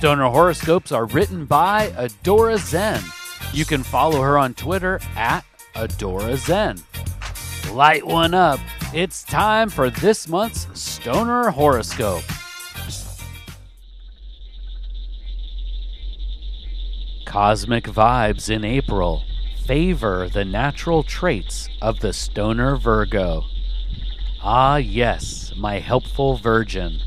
Stoner horoscopes are written by Adora Zen. You can follow her on Twitter at Adora Zen. Light one up. It's time for this month's Stoner horoscope. Cosmic vibes in April favor the natural traits of the Stoner Virgo. Ah, yes, my helpful virgin.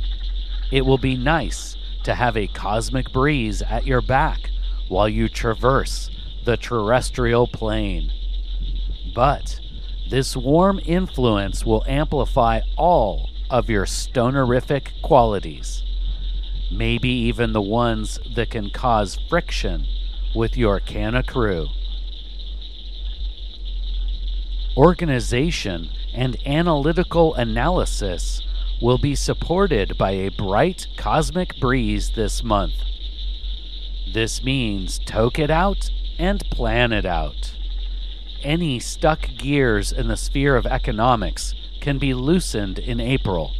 It will be nice to have a cosmic breeze at your back while you traverse the terrestrial plane. But this warm influence will amplify all of your stonerific qualities, maybe even the ones that can cause friction with your Canna crew. Organization and analytical analysis will be supported by a bright cosmic breeze this month. This means toke it out and plan it out. Any stuck gears in the sphere of economics can be loosened in April.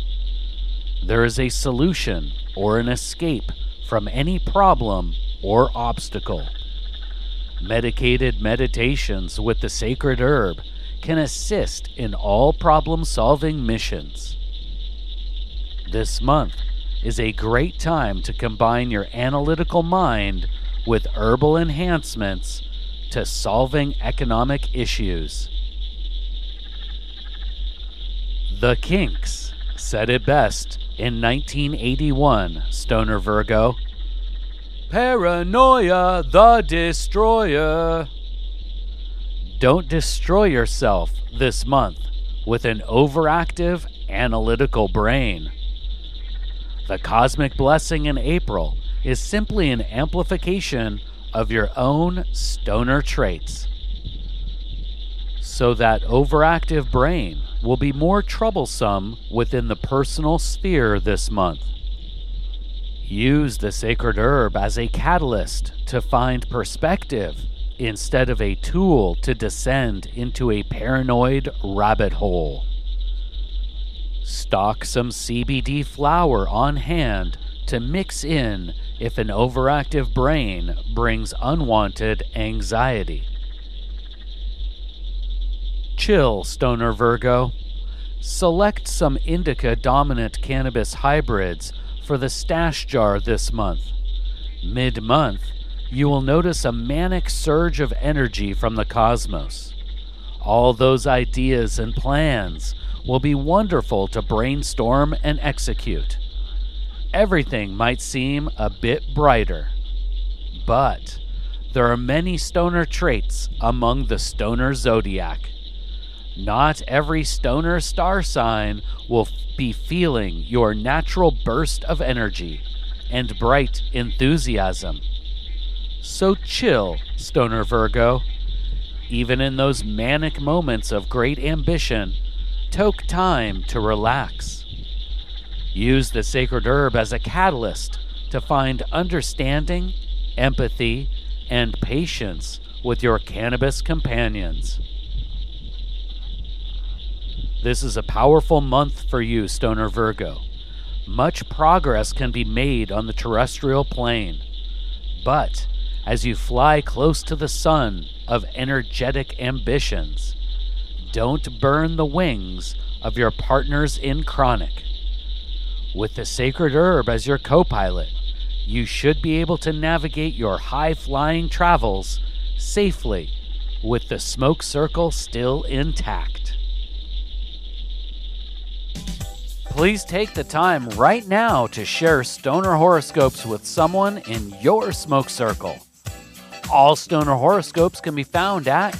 There is a solution or an escape from any problem or obstacle. Medicated meditations with the sacred herb can assist in all problem solving missions. This month is a great time to combine your analytical mind with herbal enhancements to solving economic issues. The Kinks said it best in 1981, Stoner Virgo. Paranoia the Destroyer. Don't destroy yourself this month with an overactive analytical brain. The cosmic blessing in April is simply an amplification of your own stoner traits. So that overactive brain will be more troublesome within the personal sphere this month. Use the sacred herb as a catalyst to find perspective instead of a tool to descend into a paranoid rabbit hole. Stock some CBD flower on hand to mix in if an overactive brain brings unwanted anxiety. Chill, Stoner Virgo. Select some indica dominant cannabis hybrids for the stash jar this month. Mid month, you will notice a manic surge of energy from the cosmos. All those ideas and plans will be wonderful to brainstorm and execute. Everything might seem a bit brighter, but there are many stoner traits among the stoner zodiac. Not every stoner star sign will be feeling your natural burst of energy and bright enthusiasm. So chill, Stoner Virgo. Even in those manic moments of great ambition, toke time to relax. Use the sacred herb as a catalyst to find understanding, empathy, and patience with your cannabis companions. This is a powerful month for you, Stoner Virgo. Much progress can be made on the terrestrial plane. But as you fly close to the sun of energetic ambitions, don't burn the wings of your partners in chronic. With the sacred herb as your co pilot, you should be able to navigate your high flying travels safely with the smoke circle still intact. Please take the time right now to share stoner horoscopes with someone in your smoke circle. All stoner horoscopes can be found at